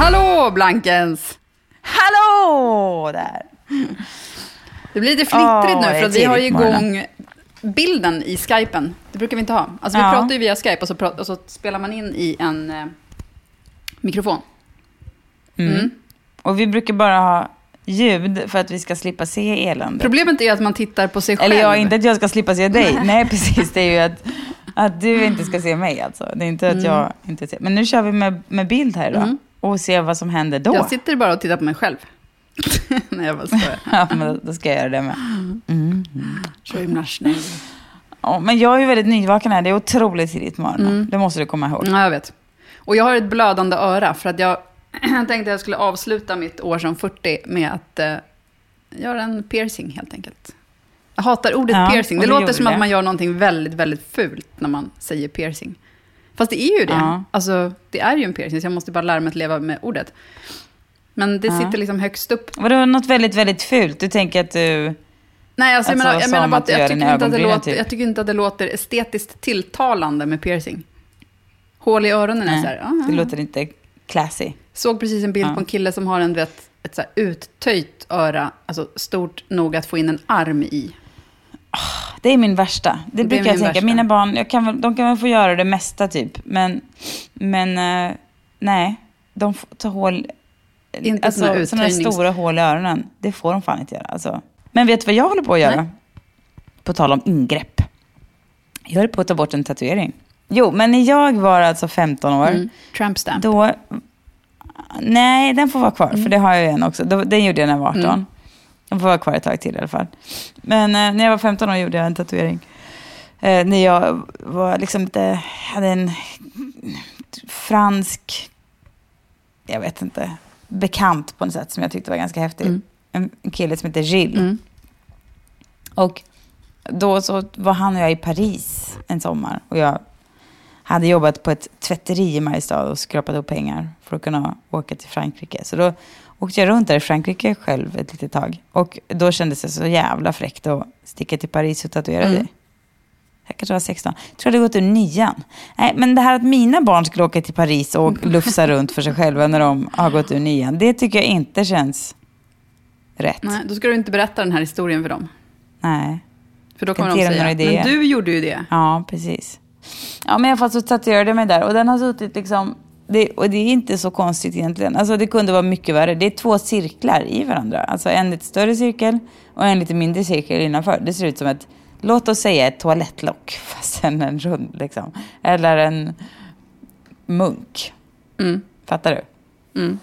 Hallå Blankens! Hallå där! Det blir lite fnittrigt Åh, nu för att vi har ju igång bilden i skypen. Det brukar vi inte ha. Alltså vi Ja. pratar ju via skype och så, och så spelar man in i en eh, mikrofon. Mm. Och vi brukar bara ha ljud för att vi ska slippa se elände. Problemet är att man tittar på sig själv. Eller ja, inte att jag ska slippa se dig. Nej, precis. Det är ju att, att du inte ska se mig alltså. Det är inte att jag inte ser. Men nu kör vi med, med bild här idag. Mm. Och ser vad som händer då. Jag sitter bara och tittar på mig själv. Nej, jag bara skojar. Ja, men då, ska jag göra det med. Så himla snäll. Ja, men jag är ju väldigt nyvaken här. Det är otroligt tidigt på morgonen. Det måste du komma ihåg. Ja, jag vet. Och jag har ett blödande öra för att jag tänkte att jag skulle avsluta mitt år som 40 med att eh, göra en piercing helt enkelt. Jag hatar ordet Ja, piercing. Det du låter som att det. man gör någonting väldigt, väldigt fult när man säger piercing. Fast det är ju det. Ja. Alltså, det är ju en piercing, så jag måste bara lära mig att leva med ordet. Men det Ja. sitter liksom högst upp. Vadå, något väldigt, väldigt fult? Du tänker att du... Nej, alltså, jag Alltså, menar, jag menar bara att jag tycker, inte att det låter, typ. jag tycker inte att det låter estetiskt tilltalande med piercing. Hål i öronen är Nej, så här, ah, det låter inte classy. Såg precis en bild Ja. på en kille som har en, vet, ett så här uttöjt öra, alltså stort nog att få in en arm i. Det är min värsta. Det, Det brukar jag tänka. värsta. Mina barn, jag kan, de kan väl få göra det mesta typ. Men, men eh, nej, de får ta hål... Inte alltså, sådana uttöjnings- stora hål i öronen. Det får de fan inte göra. Alltså. Men vet du vad jag håller på att göra? Nej. På tal om ingrepp. Jag håller på att ta bort en tatuering. Jo, men när jag var alltså 15 år, Mm. Tramp stamp. då... Nej, den får vara kvar, för det har jag ju en också. Då- Den gjorde jag när jag var 18. Mm. Den får vara kvar ett tag till i alla fall. Men eh, när jag var 15 år gjorde jag en tatuering. Eh, när jag var liksom lite, hade en fransk, jag vet inte, bekant på något sätt som jag tyckte var ganska häftig. Mm. En, en kille som heter Gilles. Mm. Och då så var han och jag i Paris en sommar. Och jag hade jobbat på ett tvätteri i Mariestad och skrapat ihop pengar för att kunna åka till Frankrike. Så då åkte jag runt där i Frankrike själv ett litet tag. Och då kändes det så jävla fräckt att sticka till Paris och tatuera Mm. dig. Jag kanske var 16. Jag tror det gått ur nian. Nej, men det här att mina barn skulle åka till Paris och lufsa runt för sig själva när de har gått ur nian, det tycker jag inte känns rätt. Nej, då ska du inte berätta den här historien för dem. Nej. För då kommer de säga, men du gjorde ju det. Ja, precis. Ja, men i alla fall så tatuerade jag mig där och den har suttit liksom... Det, och det är inte så konstigt egentligen. Alltså det kunde vara mycket värre. Det är två cirklar i varandra. Alltså en lite större cirkel och en lite mindre cirkel innanför. Det ser ut som ett, låt oss säga ett toalettlock, fast en, rund liksom. Eller en munk. Mm. Fattar du? Mm.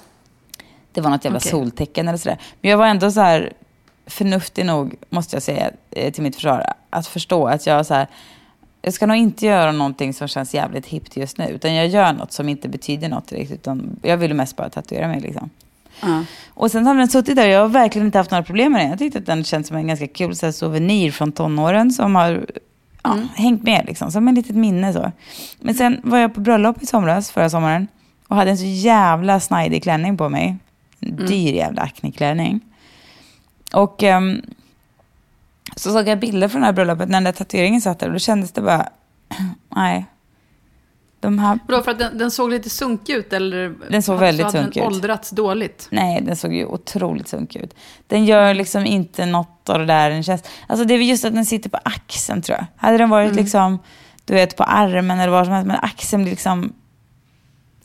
Det var något jävla Okej. soltecken eller sådär. Men jag var ändå så här förnuftig nog, måste jag säga, eh, till mitt försvar, att förstå att jag så här, jag ska nog inte göra någonting som känns jävligt hippt just nu, utan jag gör något som inte betyder något direkt, utan jag ville mest bara tatuera mig liksom. Ja. Och sen har den suttit där jag har verkligen inte haft några problem med den. Jag tyckte att den känns som en ganska kul så här, souvenir från tonåren som har ja, hängt med liksom, som ett litet minne så. Men sen var jag på bröllop i somras, förra sommaren, och hade en så jävla snajdig klänning på mig. En dyr jävla Acne-klänning. Och ehm, så såg jag bilder från det här bröllopet när den där tatueringen satt där och då kändes det bara, nej. De här, Vadå, för att den, den såg lite sunkig ut eller? Den såg så väldigt sunkig den ut. åldrats dåligt. nej, den såg ju otroligt sunkig ut. Den gör liksom inte något av det där den känns. Alltså det är väl just att den sitter på axeln tror jag. Hade den varit liksom, du vet på armen eller vad som helst, men axeln blir liksom,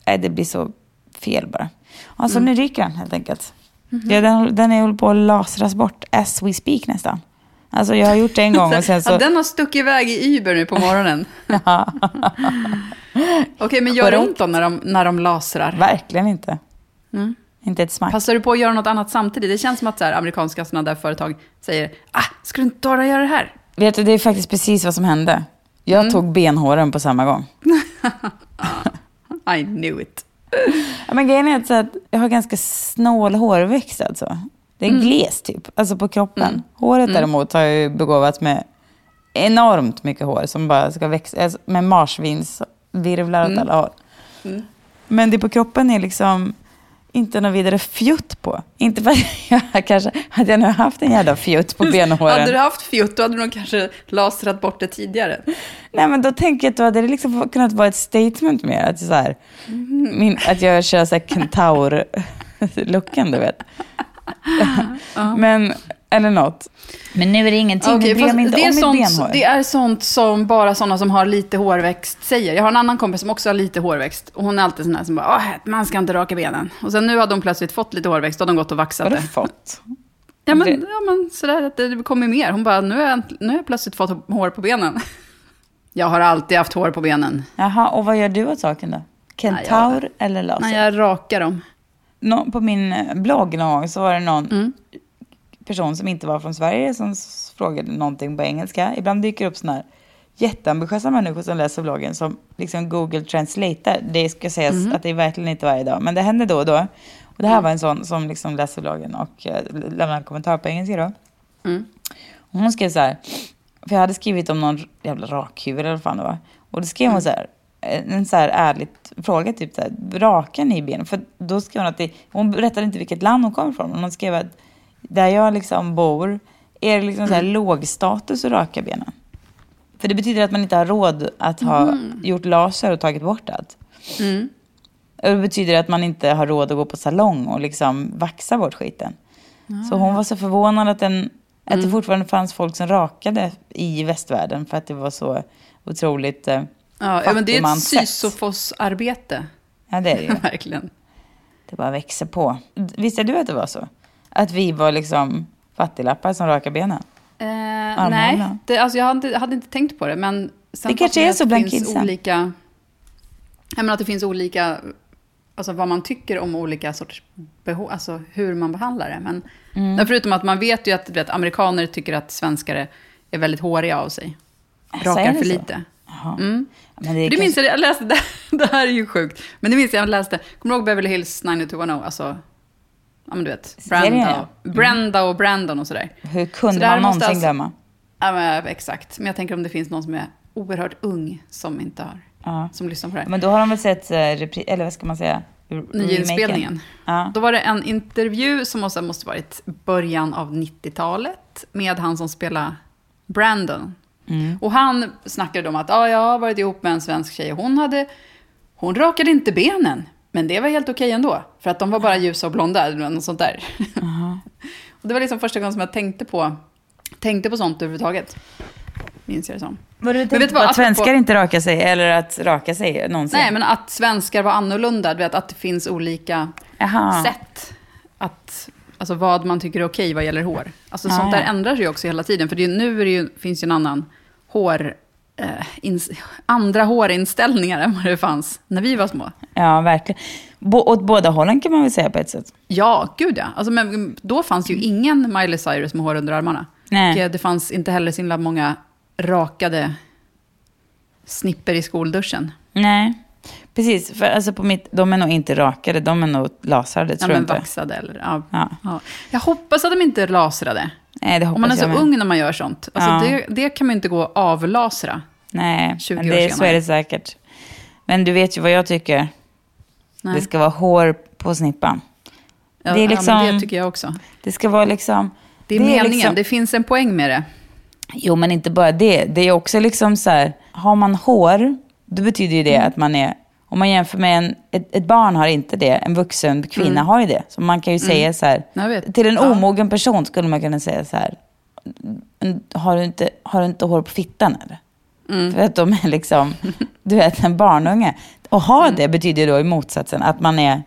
nej det blir så fel bara. Alltså nu ryker den helt enkelt. Ja, den, den är håller på att lasras bort as we speak nästan. Alltså jag har gjort det en gång och sen så... Ja, den har stuckit iväg i Uber nu på morgonen. Okej, men gör det ont då när de, när de lasrar? Verkligen inte. Inte ett smack. Passar du på att göra något annat samtidigt? Det känns som att så här, amerikanska sådana där företag säger, ah, ska du inte bara göra det här? Vet du, det är faktiskt precis vad som hände. Jag Mm. tog benhåren på samma gång. I knew it. Ja, men grejen är att jag har ganska snål hårväxt alltså. Det är Mm. gles typ, alltså på kroppen. Håret däremot har jag ju begåvats med enormt mycket hår som bara ska växa, alltså, med marsvinsvirvlar Mm. åt alla håll. Men det på kroppen är liksom inte något vidare fjutt på. Inte för att jag kanske, hade jag nu haft en jävla fjutt på benhåren. Hade du haft fjutt, då hade du nog kanske lasrat bort det tidigare. Nej men då tänker jag att då hade det liksom kunnat vara ett statement mer. Att, så här, Mm. min, att jag kör så här kentaur-looken du vet. Men, eller något. Men nu är det ingenting, nu bryr jag mig inte det, är om sånt, benhår. det är sånt som bara sådana som har lite hårväxt säger. Jag har en annan kompis som också har lite hårväxt. Och hon är alltid sån här som bara, man ska inte raka benen. Och sen nu hade hon plötsligt fått lite hårväxt och de gått och vaxat Vad har det. fått? Ja men, ja, men sådär att det kommer mer. Hon bara, nu har, jag, nu har jag plötsligt fått hår på benen. Jag har alltid haft hår på benen. Jaha, och vad gör du åt saken då? Kentaur eller laser? När jag rakar dem. Nå, på min eh, blogg någon gång så var det någon Mm. person som inte var från Sverige som frågade någonting på engelska. Ibland dyker det upp sådana här jätteambitiösa människor som läser bloggen som liksom Google translatear. Det ska sägas Mm. att det är verkligen inte varje dag, men det händer då och då. Och det här var en sån som liksom läser bloggen och eh, lämnar en kommentar på engelska då. Mm. Och hon skrev så här, för jag hade skrivit om någon jävla rakhuvud eller vad fan det var. Och då skrev hon så här, en så här ärligt fråga, typ så här, rakar ni benen? För då skrev hon att det, hon berättade inte vilket land hon kommer ifrån, men hon skrev att där jag liksom bor är det liksom så här låg status att raka benen. För det betyder att man inte har råd att ha gjort laser och tagit bort allt. Mm. Och det betyder att man inte har råd att gå på salong och liksom vaxa bort skiten. Så hon var så förvånad att, den, att det fortfarande fanns folk som rakade i västvärlden för att det var så otroligt... Ja, ja, men det är ett. Sisyfos-arbete. Ja, det är det ju. Verkligen. Det bara växer på. Visste du att det var så? Att vi var liksom fattiglappar som rakar benen? Eh, nej, det, alltså jag hade, hade inte tänkt på det. Men sen Det kanske är så bland kidsen. olika... Jag menar att det finns olika... Alltså vad man tycker om olika sorters behov, alltså hur man behandlar det. Men Mm. förutom att man vet ju att vet, amerikaner tycker att svenskar är, väldigt håriga av sig. Alltså, Rakar för så? lite. Mm. Men det det minns kanske- jag, jag läste, det, det här är ju sjukt. Men det minns jag, jag läste, kommer du ihåg Beverly Hills 90210? Alltså, ja men du vet, Serien, Brenda, ja. och, Brenda och Brandon och sådär. Hur Så kunde här man någonsin alltså- glömma? Ja, men, exakt. Men jag tänker om det finns någon som är oerhört ung som inte har, Ja. som lyssnar på det här. Men då har de väl sett, eh, repri- eller vad ska man säga? Nyinspelningen. Ja. Då var det en intervju som måste, måste varit början av 90-talet med han som spelar Brandon. Mm. Och han snackade om att ah, jag har varit ihop med en svensk tjej och hon, hade, hon rakade inte benen. Men det var helt okej ändå, för att de var bara ljusa och blonda eller något sånt där. och det var liksom första gången som jag tänkte på, tänkte på sånt överhuvudtaget. Minns jag det som. Vad du vet tänkte på att svenskar apropå- inte rakar sig, eller att raka sig någonsin? Nej, men att svenskar var annorlunda. Du vet, att det finns olika Jaha. sätt. Att, alltså vad man tycker är okej vad gäller hår. Alltså Ah, sånt där ja. ändrar sig ju också hela tiden. För det nu är det ju, finns ju en annan hår... Eh, ins, andra hårinställningar än vad det fanns när vi var små. Ja, verkligen. Bo- åt båda hållen kan man väl säga på ett sätt. Ja, gud ja. Alltså, men då fanns ju ingen Miley Cyrus med hår under armarna. Nej. Och eh, det fanns inte heller så himla många rakade snipper i skolduschen. Nej, precis. För alltså på mitt, de är nog inte rakade, de är nog lasrade, Ja, tror men vaxade eller... Ja. Ja. Ja. Jag hoppas att de inte lasrade. Nej, det hoppas Om man är så jag ung när man gör sånt. Alltså Ja. det, det kan man inte gå och avlasra. Nej, 20 men år det, så senare. är det säkert. Men du vet ju vad jag tycker. Nej. Det ska vara hår på snippan. ja, det är ja, liksom- men det tycker jag också. Det ska vara liksom... Det är meningen, liksom- det finns en poäng med det. Jo, men inte bara det. Det är också liksom så här, har man hår, då betyder ju det Mm. att man är, om man jämför med en, ett, ett barn har inte det, en vuxen kvinna har ju det. Så man kan ju säga så här, Mm. Till en omogen person skulle man kunna säga så här, har du inte, har du inte hår på fittan eller? Mm. För att de är liksom, du vet en barnunge. Och ha Mm. det betyder då i motsatsen att man är,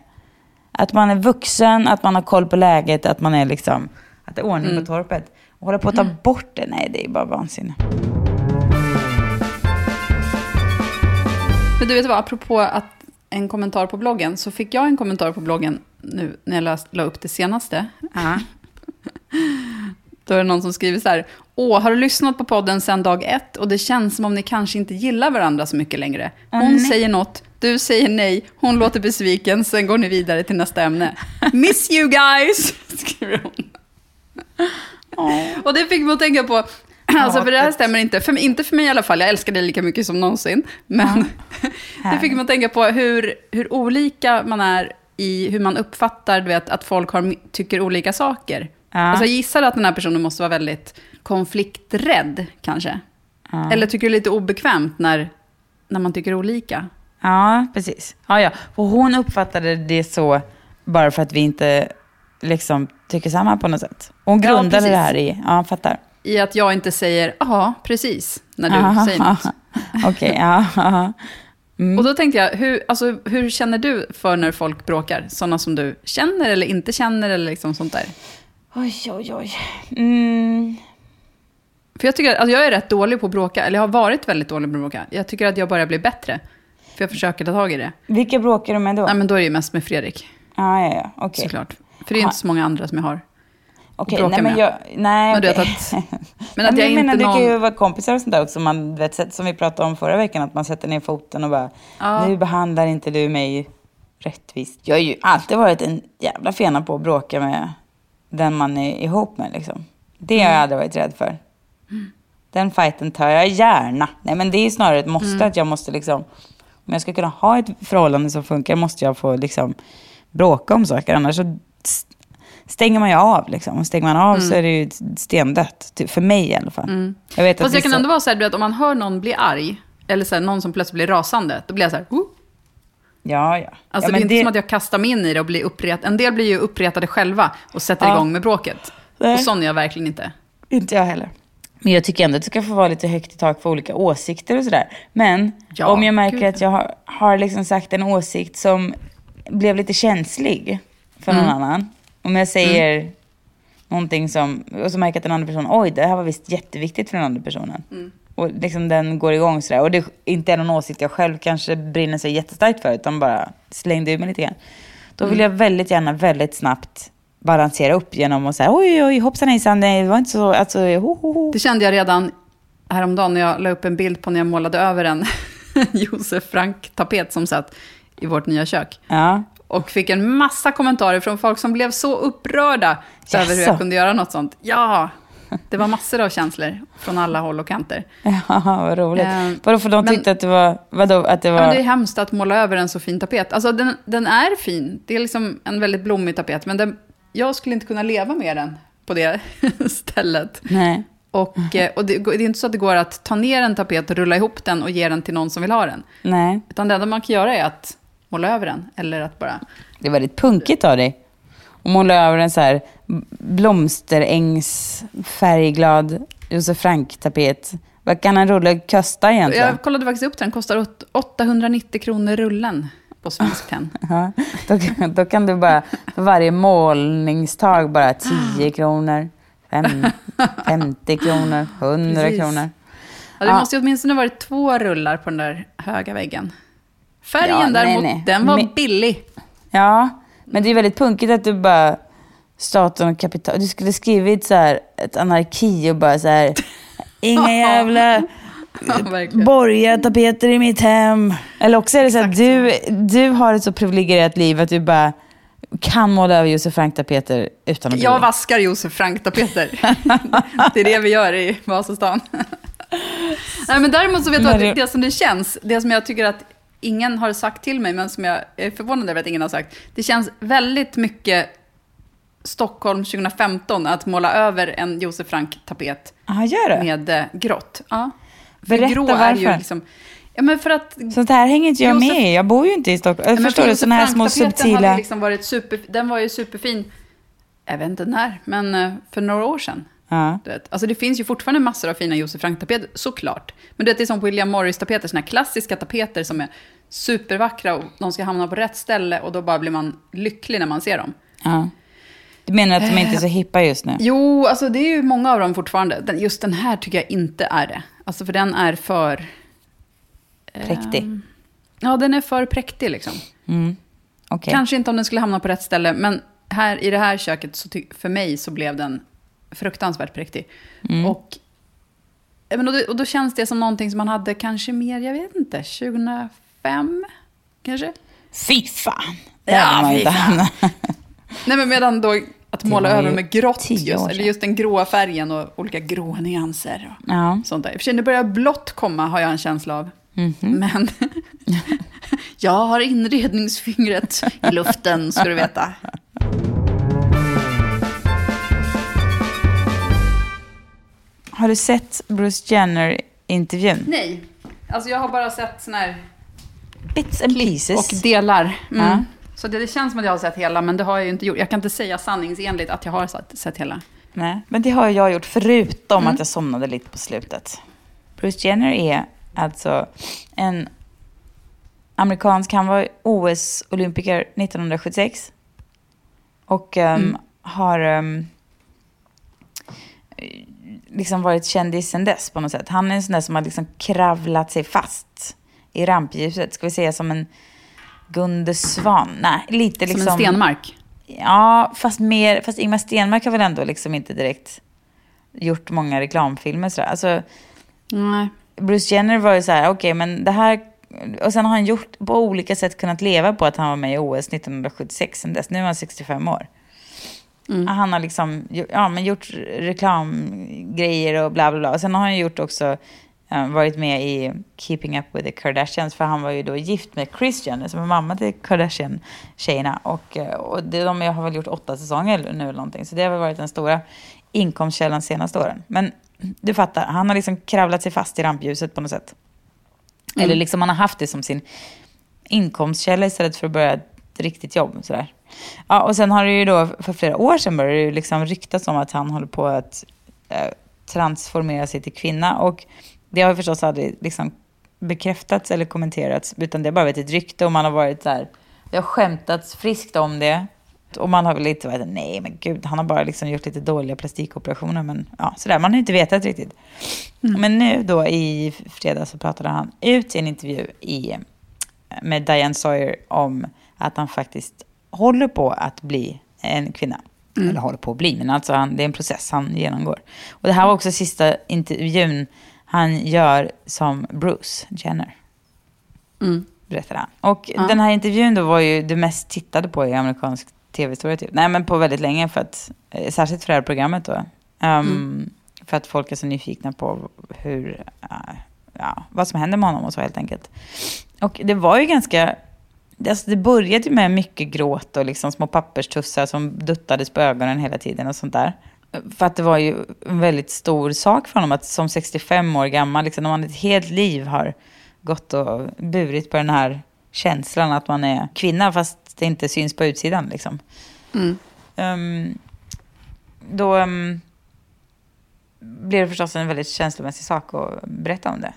att man är vuxen, att man har koll på läget, att man är liksom, att det är ordning Mm. på torpet. Och hålla på att ta bort det, nej det är bara vansinne. Men du vet vad, apropå att en kommentar på bloggen, så fick jag en kommentar på bloggen nu när jag la, la upp det senaste. Ja. Då är det någon som skriver så här. Åh, har du lyssnat på podden sedan dag ett och det känns som om ni kanske inte gillar varandra så mycket längre. Hon nej. säger något, du säger nej, hon låter besviken, sen går ni vidare till nästa ämne. Miss you guys, skriver hon. Och det fick mig att tänka på, alltså för det här Hatet. stämmer inte, för, inte för mig i alla fall, jag älskar dig lika mycket som någonsin. Men det fick att tänka på hur, hur olika man är i hur man uppfattar du vet, att folk har, tycker olika saker. Ja. Alltså jag gissar att den här personen måste vara väldigt konflikträdd kanske. Ja. Eller tycker det är lite obekvämt när, när man tycker olika. Ja, precis. Ja, ja. Och hon uppfattade det så bara för att vi inte liksom tycker samma på något sätt. Hon Ja, grundade precis. det här i, ja, jag fattar. I att jag inte säger ja, precis, när du Aha, säger något. Okej, ja. ja. Och då tänkte jag, hur, alltså, hur känner du för när folk bråkar? Sådana som du känner eller inte känner eller liksom sånt där. Oj, oj, oj. Mm. För jag tycker att alltså, jag är rätt dålig på att bråka, eller jag har varit väldigt dålig på att bråka. Jag tycker att jag börjar bli bättre. För jag försöker ta tag i det. Vilka bråkar du med då? Nej, men då är det ju mest med Fredrik, Ja, ja, ja. Okej. såklart. För det är inte så många andra som jag har. Okej, bråka nej men jag... Nej, Men vet att- men att jag jag menar, inte det kan någon- ju vara kompisar och sånt där också. Man, vet, som vi pratade om förra veckan, att man sätter ner foten och bara, Ja. nu behandlar inte du mig rättvist. Jag har ju alltid varit en jävla fena på att bråka med den man är ihop med. Liksom. Det har Mm. jag aldrig varit rädd för. Den fighten tar jag gärna. Nej, men det är ju snarare ett måste Mm. att jag måste liksom, om jag ska kunna ha ett förhållande som funkar måste jag få liksom bråka om saker. Annars så stänger man ju av. Liksom. Och stänger man av så är det ju stendött. Ty- För mig i alla fall. Jag vet att Mm. Fast jag kan vissa- ändå vara så här, du vet, om man hör någon bli arg, eller så här, någon som plötsligt blir rasande, då blir jag så här, oh. Ja, ja. Alltså ja, det är inte som att jag kastar mig in i det och blir uppret. En del blir ju uppretade själva och sätter Ja. igång med bråket. Nej. Och sån är jag verkligen inte. Inte jag heller. Men jag tycker ändå att det ska få vara lite högt i tak för olika åsikter och sådär. Men Ja, om jag märker gud. att jag har, har liksom sagt en åsikt som blev lite känslig för någon Mm. annan. Om jag säger någonting som, och så märker att den andra personen, oj det här var visst jätteviktigt för den andra personen. Mm. Och liksom den går igång sådär. Och det inte är någon åsikt jag själv kanske brinner sig jättestarkt för, utan bara slängde ur mig lite grann. Då vill jag väldigt gärna, väldigt snabbt balansera upp genom att säga oj, oj, hoppsan hejsan, det var inte så, alltså, ho, ho, ho. Det kände jag redan häromdagen när jag la upp en bild på när jag målade över en Josef Frank-tapet som satt i vårt nya kök. Ja. Och fick en massa kommentarer från folk som blev så upprörda över hur jag kunde göra något sånt. Ja, det var massor av känslor från alla håll och kanter. Ja, vad roligt. Eh, Vadå, för de men- tyckte att det var, vadå, att det Ja, var... men det är hemskt att måla över en så fin tapet. Alltså den, den är fin. Det är liksom en väldigt blommig tapet. Men den, jag skulle inte kunna leva med den på det stället. Nej. Och, eh, och det, det är inte så att det går att ta ner en tapet rulla ihop den och ge den till någon som vill ha den. Nej. Utan det enda man kan göra är att måla över den. Eller att bara... Det är väldigt punkigt av dig. Och måla över en så här blomsterängs färgglad Josef Frank-tapet. Vad kan en rulle kosta egentligen? Jag kollade faktiskt upp den. Kostar åt- 890 kronor rullen på Svenskt Tenn. Ja, då, då kan du bara, för varje målningstag bara 10 kronor, fem, 50 kronor, 100 Precis. kronor. Ja, det måste ju åtminstone varit två rullar på den där höga väggen. Färgen Ja, däremot, nej. den var Men- billig. Ja, men det är väldigt punkigt att du bara, staten och kapital, du skulle skrivit så här, ett anarki och bara så här, inga jävla Ja, borgartapeter i mitt hem. Eller också är det så att du, du har ett så privilegierat liv att du bara kan måla över Josef Frank-tapeter utan att Jag dig. vaskar Josef Frank-tapeter. det är det vi gör i Vasastan. Nej, men däremot så vet du att det- det som det känns, det som jag tycker att ingen har sagt till mig, men som jag är förvånad över att ingen har sagt. Det känns väldigt mycket Stockholm 2015 att måla över en Josef Frank-tapet Ja, med eh, grått. Ja. Berätta grå är ju varför. liksom... Ja, men för att... Sånt här hänger inte jag Josef- med. Jag bor ju inte i Stockholm. Jag men förstår för du? Såna här små subtila... liksom varit super, den var ju superfin, jag vet inte när, men eh, för några år sedan. Ja. Du vet. Alltså det finns ju fortfarande massor av fina Josef Frank-tapeter, såklart. Men du vet, det är som William Morris-tapeter, såna här klassiska tapeter som är supervackra och de ska hamna på rätt ställe och då bara blir man lycklig när man ser dem. ja. Du menar att de inte är så hippa just nu? Jo, alltså det är ju många av dem fortfarande. Den, just den här tycker jag inte är det. Alltså för den är för... Präktig. Ja, den är för präktig liksom. Mm. Okej. Kanske inte om den skulle hamna på rätt ställe, men här, i det här köket, så för mig så blev den fruktansvärt präktig. Mm. Och, men, och, då, och då känns det som någonting som man hade kanske mer, jag vet inte, 2005 kanske? Fy fan. Ja, fy fan. Nej, men medan då att måla över med grått, just, eller just den gråa färgen och olika gråa nyanser. Och Ja. sånt där. I och för sig, nu börjar blått komma, har jag en känsla av. Mhm. Men jag har inredningsfingret i luften, ska du veta. Har du sett Bruce Jenner-intervjun? Nej, alltså jag har bara sett såna här Bits and pieces. och delar. Mm. Ja. Så det, det känns som att jag har sett hela, men det har jag ju inte gjort. Jag kan inte säga sanningsenligt att jag har sett, sett hela. Nej, men det har jag gjort förutom Mm. att jag somnade lite på slutet. Bruce Jenner är alltså en amerikansk, han var OS-olympiker 1976. Och ehm, Mm. har ehm, liksom varit kändis sedan dess på något sätt. Han är en sån där som har liksom kravlat sig fast i rampljuset. Ska vi säga som en Gunde Svan? Nej, lite Som liksom... en Stenmark. Ja, fast, mer, fast Ingmar Stenmark har väl ändå liksom inte direkt gjort många reklamfilmer. Sådär. Alltså, Nej. Bruce Jenner var ju så här, okej men det här... Och sen har han gjort på olika sätt kunnat leva på att han var med i OS 1976 sen dess. Nu är han 65 år. Mm. Han har liksom ja, men gjort reklamgrejer och bla bla bla. Och sen har han gjort också eh, varit med i Keeping Up With The Kardashians. För han var ju då gift med Jenner som är mamma till Kardashian-tjejerna. Och, eh, och det, de har väl gjort åtta säsonger nu eller någonting. Så det har väl varit den stora inkomstkällan de senaste åren. Men du fattar, han har liksom kravlat sig fast i rampljuset på något sätt. Mm. Eller liksom han har haft det som sin inkomstkälla istället för att börja ett riktigt jobb. Sådär. Ja, och sen har det ju då för flera år sedan började det liksom ryktas om att han håller på att eh, transformera sig till kvinna. Och det har ju förstås aldrig liksom bekräftats eller kommenterats, utan det har bara varit ett rykte och man har varit där. Det har skämtats friskt om det. Och man har väl lite varit, nej men gud, han har bara liksom gjort lite dåliga plastikoperationer. Men ja, sådär, man har inte vetat riktigt. Men nu då i fredags så pratade han ut i en intervju i, med Diane Sawyer om att han faktiskt håller på att bli en kvinna. Eller håller på att bli, men alltså han, det är en process han genomgår. Och det här var också sista intervjun han gör som Bruce Jenner, Mm. berättade han. Och Ja. den här intervjun då var ju det mest tittade på i amerikansk tv-historia. Typ. Nej, men på väldigt länge, för att, eh, särskilt för det här programmet då. Um, För att folk är så nyfikna på hur, eh, ja, vad som händer med honom och så helt enkelt. Och det var ju ganska, alltså det började med mycket gråt och liksom små papperstussar som duttades på ögonen hela tiden och sånt där. För att det var ju en väldigt stor sak för honom att som 65 år gammal, liksom, när man ett helt liv har gått och burit på den här känslan att man är kvinna fast det inte syns på utsidan. Liksom. Mm. Ehm, då um, blir det förstås en väldigt känslomässig sak att berätta om det.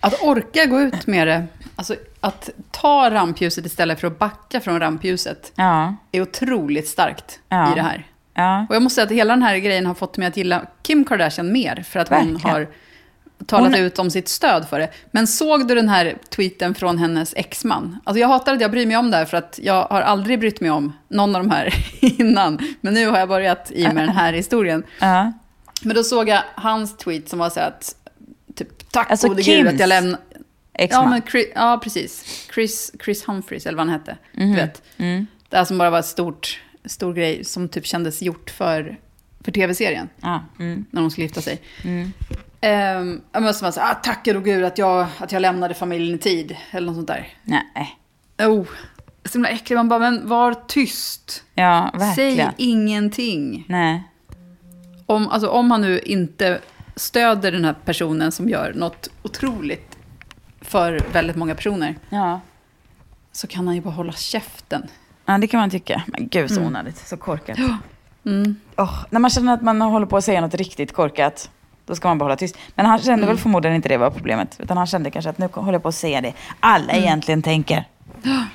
Att orka gå ut med det, alltså att ta rampljuset istället för att backa från rampljuset, Ja, är otroligt starkt Ja. i det här. ja. Och jag måste säga att hela den här grejen har fått mig att gilla Kim Kardashian mer, för att hon Verkligen. har talat Hon- ut om sitt stöd för det. Men såg du den här tweeten från hennes exman? Alltså jag hatar att jag bryr mig om det här, för att jag har aldrig brytt mig om någon av de här innan. Men nu har jag börjat i med den här historien. Men då såg jag hans tweet som var så att, tack Alltså gode gud att Kims jag lämnar... Exman. Ja, men Chris, ja, precis. Chris, Chris Humphries, eller vad han hette. Mhm. Du vet. Mm. Det här som bara var ett stort, stor grej som typ kändes gjort för, för tv-serien, Ja, mm, när de skulle gifta sig. mm. Um, jag måste bara säga, ah, tack gode gud att jag, att jag lämnade familjen i tid, eller något sånt där. Nej. Oh, så himla äckligt. Man bara, men var tyst. Ja, Säg verkligen. ingenting. Nej. Om, alltså, om han nu inte stöder den här personen som gör något otroligt för väldigt många personer, Ja. så kan han ju bara hålla käften. ja, det kan man tycka. Men gud så onödigt, så korkat. Mm. Oh, när man känner att man håller på att säga något riktigt korkat, då ska man bara hålla tyst. Men han kände väl förmodligen inte det var problemet. Utan han kände kanske att nu håller jag på att säga det alla egentligen tänker.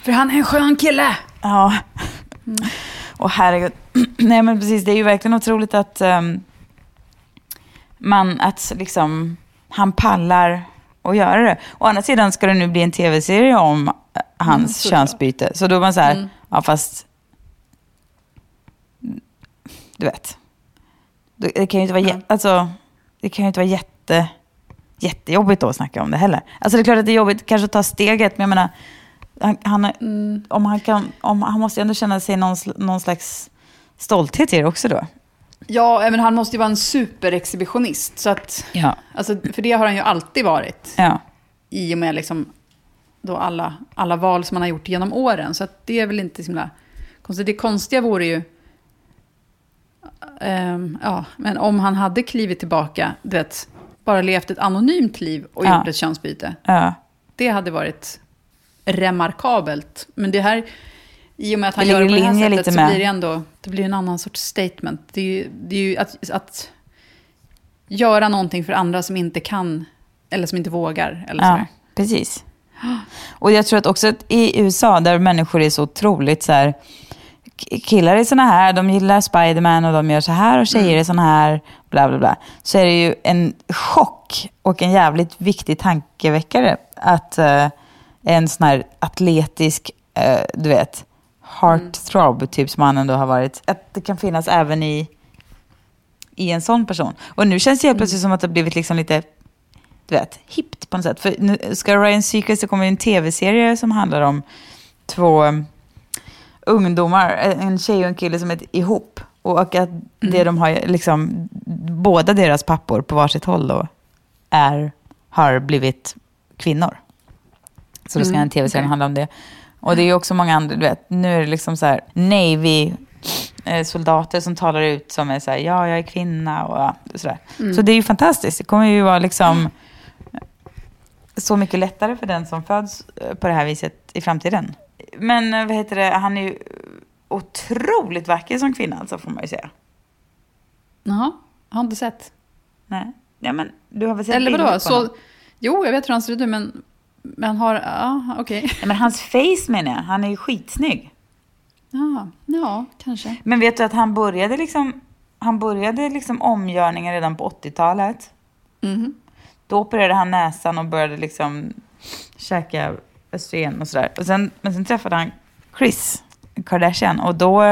För han är en skön kille! Ja. Och herregud. Nej men precis, det är ju verkligen otroligt att ehm, man, att liksom, han pallar att göra det. Å andra sidan ska det nu bli en tv-serie om hans såklart. könsbyte. Så då var man så här, ja fast... Du vet. Det kan ju inte vara, jä- alltså, det kan ju inte vara jätte, jättejobbigt då att snacka om det heller. Alltså det är klart att det är jobbigt kanske att ta steget, men jag menar, han, han, är- om han, kan, om, han måste ju ändå känna sig någon, någon slags stolthet i det också då. Ja, men han måste ju vara en superexhibitionist. Så att, Ja. alltså, för det har han ju alltid varit. Ja. I och med liksom, då alla, alla val som han har gjort genom åren. Så det är väl inte så himla konstigt. Det konstiga vore ju... ehm, ja, men om han hade klivit tillbaka, du vet, bara levt ett anonymt liv och Ja. gjort ett könsbyte. ja. Det hade varit remarkabelt. Men det här, i och med att han Det gör det på det här sättet lite så med- blir det ändå det blir en annan sorts statement. Det är ju, det är ju att, att göra någonting för andra som inte kan eller som inte vågar. Eller Ja, sådär. precis. Och jag tror att också att i USA, där människor är så otroligt så här, killar är såna här, de gillar Spiderman och de gör så här och tjejer är såna här, bla bla bla. Så är det ju en chock och en jävligt viktig tankeväckare att eh, en sån här atletisk, eh, du vet, heartthrob, typ som han ändå har varit, att det kan finnas även i, i en sån person. Och nu känns det helt plötsligt som att det har blivit liksom lite du vet, hippt på något sätt. För nu ska Ryan Seacrest, det kommer ju en tv-serie som handlar om två um, ungdomar, en tjej och en kille som är ihop. Och att det de har, liksom, båda deras pappor på varsitt håll då, är, har blivit kvinnor. Så då ska Mm, en tv-serie okej. handla om det. Och det är ju också många andra, du vet, nu är det liksom så här Navy eh, soldater som talar ut som är så här, ja, jag är kvinna och sådär. Så det är ju fantastiskt. Det kommer ju vara liksom så mycket lättare för den som föds eh, på det här viset i framtiden. Men eh, vad heter det, han är ju otroligt vacker som kvinna, alltså, får man ju säga. Jaha, har inte sett. Nej. Ja, men du har väl sett Eller vadå? Så, jo, jag vet hur han ser ut men, men har... Ja, okej. Ja, men hans face menar jag, han är ju skitsnygg. Ja, ja, kanske. Men vet du att han började liksom, han började liksom omgörningen redan på 80-talet. Mhm. Då opererade han näsan och började liksom käka östrogen och sådär. Och sen, men sen träffade han Chris Kardashian och då,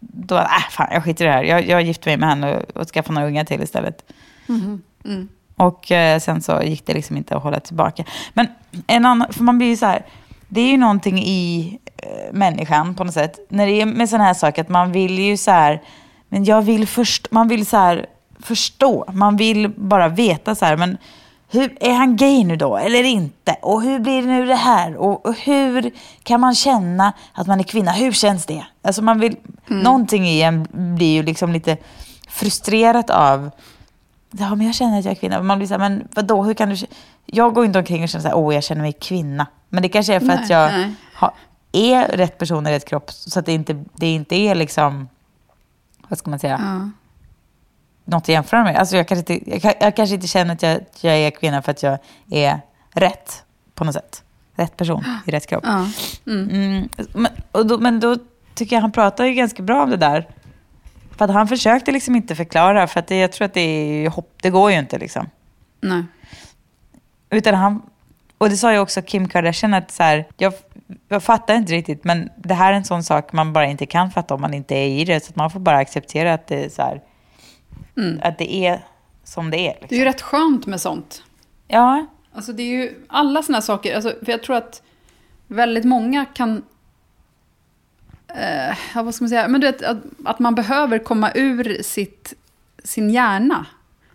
då äh, fan jag skiter i det här. Jag, jag gifte mig med henne och, och skaffade några unga till istället. Mhm. Mm. Och eh, sen så gick det liksom inte att hålla tillbaka. Men en annan, för man blir ju så här, det är ju någonting i eh, människan på något sätt. När det är med sådana här saker att man vill ju så här, men jag vill först, man vill så här förstå. Man vill bara veta så här, men hur, är han gay nu då eller inte? Och hur blir det nu det här? Och, och hur kan man känna att man är kvinna? Hur känns det? Alltså man vill, någonting i en blir ju liksom lite frustrerat av Ja, men jag känner att jag är kvinna. Man blir så här, men vadå, hur kan du... k-" Jag går inte omkring och känner så här, åh, jag känner mig kvinna. Men det kanske är för Nej, att jag har, är rätt person i rätt kropp. Så att det inte, det inte är liksom, vad ska man säga, Ja. något att jämföra med. Alltså jag kanske inte, jag, jag kanske inte känner att jag, att jag är kvinna för att jag är rätt på något sätt. Rätt person i rätt kropp. Ja. Mm. Mm, men, då, men då tycker jag han pratar ju ganska bra om det där. För att han försökte liksom inte förklara, för att det, jag tror att det är hopp, det går ju inte liksom. Nej. Utan han, och det sa ju också Kim Kardashian att så här, jag, jag fattar inte riktigt, men det här är en sån sak man bara inte kan fatta om man inte är i det. Så man får bara acceptera att det är så här, Mm. att det är som det är. Liksom. Det är ju rätt skönt med sånt. Ja, Alltså det är ju alla såna saker, alltså, för jag tror att väldigt många kan... Eh, ja, vad ska man säga? Men du vet, att, att man behöver komma ur sitt, sin hjärna.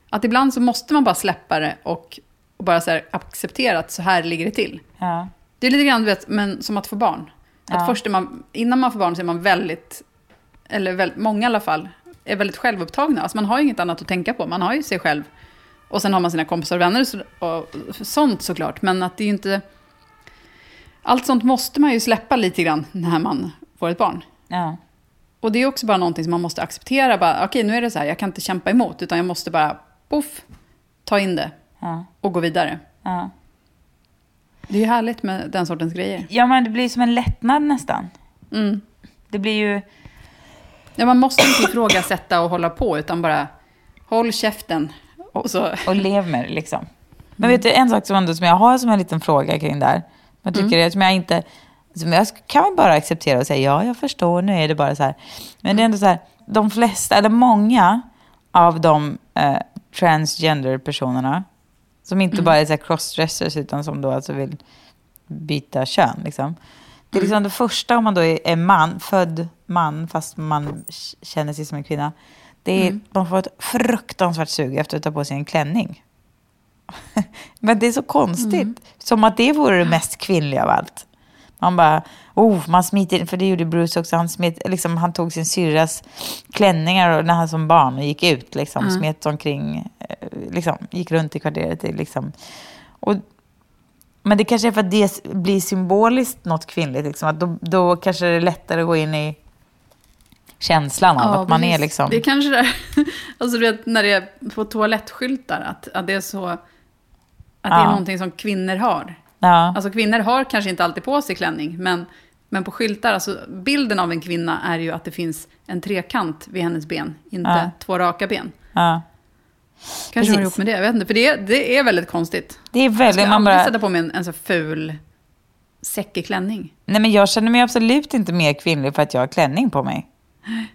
Att ibland så måste man bara släppa det och, och bara så acceptera att så här ligger det till. ja, Det är lite grann du vet, men som att få barn. Att Ja. först man, innan man får barn så är man väldigt, eller väl, många i alla fall, är väldigt självupptagna. Alltså man har ju inget annat att tänka på. Man har ju sig själv. Och sen har man sina kompisar och vänner och sånt såklart. Men att det är ju inte... Allt sånt måste man ju släppa lite grann när man får ett barn. ja, Och det är också bara någonting som man måste acceptera. Bara, Okej, nu är det så här, jag kan inte kämpa emot. Utan jag måste bara, poff, ta in det ja, och gå vidare. ja. Det är ju härligt med den sortens grejer. Ja, men det blir som en lättnad nästan. Mm. Det blir ju... Ja, man måste inte ifrågasätta och hålla på, utan bara håll käften. Och så, och lev med det liksom. Men vet du, en sak som, ändå, som jag har som en liten fråga kring det här. Man tycker det, som jag inte... Som jag kan bara acceptera och säga ja, jag förstår, nu är det bara så här. Men det är ändå så här, de flesta, eller många av de eh, transgender-personerna, som inte bara är så crossdressers, utan som då alltså vill byta kön. Liksom. Det är liksom det första om man då är, man, född man, fast man känner sig som en kvinna. Det är, Man får ett fruktansvärt sug efter att ta på sig en klänning. Men det är så konstigt. Som att det vore det mest kvinnliga av allt. Man bara, oh, man smiter in, för det gjorde Bruce också. Han, smet, liksom, han tog sin syrras klänningar och, när han som barn och gick ut. Liksom, Smet omkring, eh, liksom, gick runt i kvarteret. Liksom. Och, men det kanske är för att det blir symboliskt något kvinnligt. Liksom, att då, då kanske det är lättare att gå in i känslan av att man precis. är liksom... Det är kanske det. Alltså du vet, när det är på toalettskyltar, att, att det är så... Att det är Ja. någonting som kvinnor har. Ja, Alltså kvinnor har kanske inte alltid på sig klänning, men, men på skyltar, alltså bilden av en kvinna är ju att det finns en trekant vid hennes ben, inte Ja. två raka ben. ja. Kanske Precis. ihop med det, jag vet inte. För det, det är väldigt konstigt. Det är Jag väldigt... skulle Man aldrig bara, sätta på mig en, en så ful säckig klänning. nej, men jag känner mig absolut inte mer kvinnlig för att jag har klänning på mig.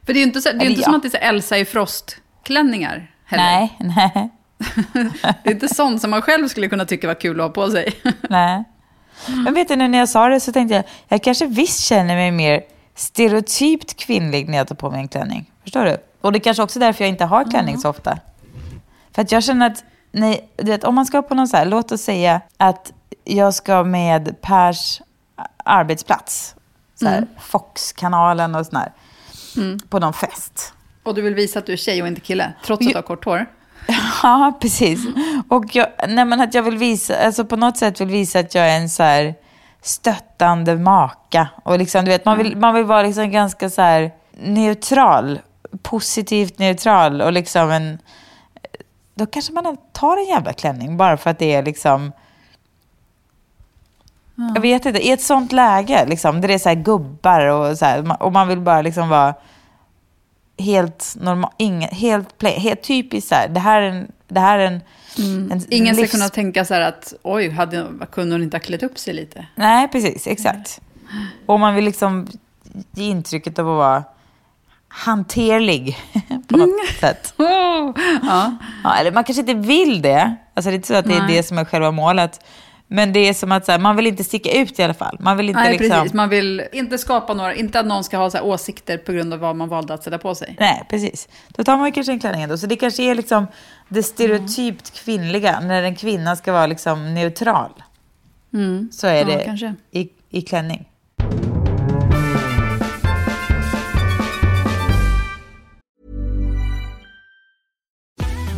För det är ju inte, så, det är Eller inte som att det är så Elsa i Frost-klänningar heller. Nej, nej, Det är inte sånt som man själv skulle kunna tycka var kul att ha på sig. nej. Men vet du, nu när jag sa det så tänkte jag, jag kanske visst känner mig mer stereotypt kvinnlig när jag tar på mig en klänning. Förstår du? Och det är kanske också därför jag inte har klänning så ofta. För att jag känner att, nej, du vet, om man ska på någon så här, låt oss säga att jag ska med Pers arbetsplats, så här, Fox-kanalen och sån här, på någon fest. Och du vill visa att du är tjej och inte kille, trots att du har kort hår. Ja, precis. Och jag, nej, men att jag vill visa, alltså på något sätt vill visa att jag är en så här stöttande maka. Och liksom, du vet, man, vill, man vill vara liksom ganska så här neutral, positivt neutral och liksom en... Då kanske man tar en jävla klänning bara för att det är liksom... Jag vet inte, i ett sånt läge liksom, där det är så här gubbar och så här, och man vill bara liksom vara helt normal, ingen, helt, play, helt typiskt så här. Det här är en, det här är en, en Ingen ska livs- kunna tänka så här att oj, hade, kunde hon inte ha klätt upp sig lite? Nej, precis, exakt. Och man vill liksom ge intrycket av att vara hanterlig på något sätt. Oh! Ja. Ja, eller man kanske inte vill det. Alltså det är inte så att det är Nej. det som är själva målet. Men det är som att så här, man vill inte sticka ut i alla fall. Man vill inte Nej, liksom... precis. Man vill inte skapa några, inte att någon ska ha så åsikter på grund av vad man valde att sätta på sig. Nej, precis. Då tar man ju kanske en klänning ändå. Så det kanske är liksom det stereotypt kvinnliga, när en kvinna ska vara liksom neutral. Så är Ja, det kanske. i, i klänning.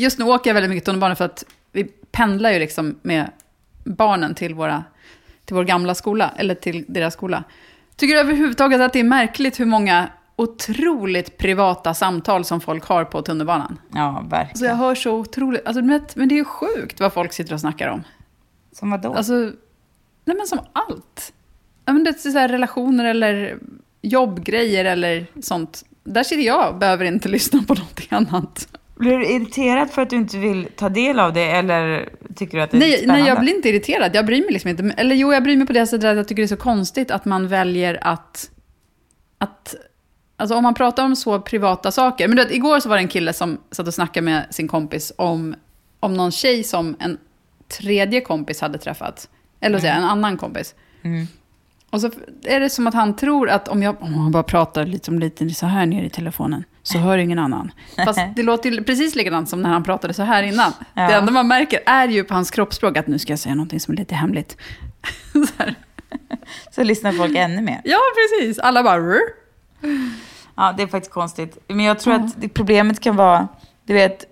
Just nu åker jag väldigt mycket tunnelbana för att vi pendlar ju liksom med barnen till, våra, till vår gamla skola, eller till deras skola. Tycker du överhuvudtaget att det är märkligt hur många otroligt privata samtal som folk har på tunnelbanan? Ja, Alltså verkligen. jag hör så otroligt, alltså, men det är ju sjukt vad folk sitter och snackar om. Som vadå? Alltså, nej men som allt. Ja, men det är så här relationer eller jobbgrejer eller sånt. Där sitter jag och behöver inte lyssna på någonting annat. Blir du irriterad för att du inte vill ta del av det eller tycker du att det är Nej, spännande? nej, jag blir inte irriterad. Jag bryr mig liksom inte. Eller jo, jag bryr mig på det sättet att jag tycker det är så konstigt att man väljer att... att alltså om man pratar om så privata saker. Men du vet, igår så var det en kille som satt och snackade med sin kompis om, om någon tjej som en tredje kompis hade träffat. Eller säger jag, en annan kompis. Och så är det som att han tror att om jag, om bara pratar liksom lite så här ner i telefonen så hör ingen annan. Fast det låter ju precis likadant som när han pratade så här innan. Ja. Det enda man märker är ju på hans kroppsspråk att nu ska jag säga någonting som är lite hemligt. så. Så lyssnar folk ännu mer. Ja, precis. Alla bara... "Rrr." Ja, det är faktiskt konstigt. Men jag tror att det, problemet kan vara, du vet,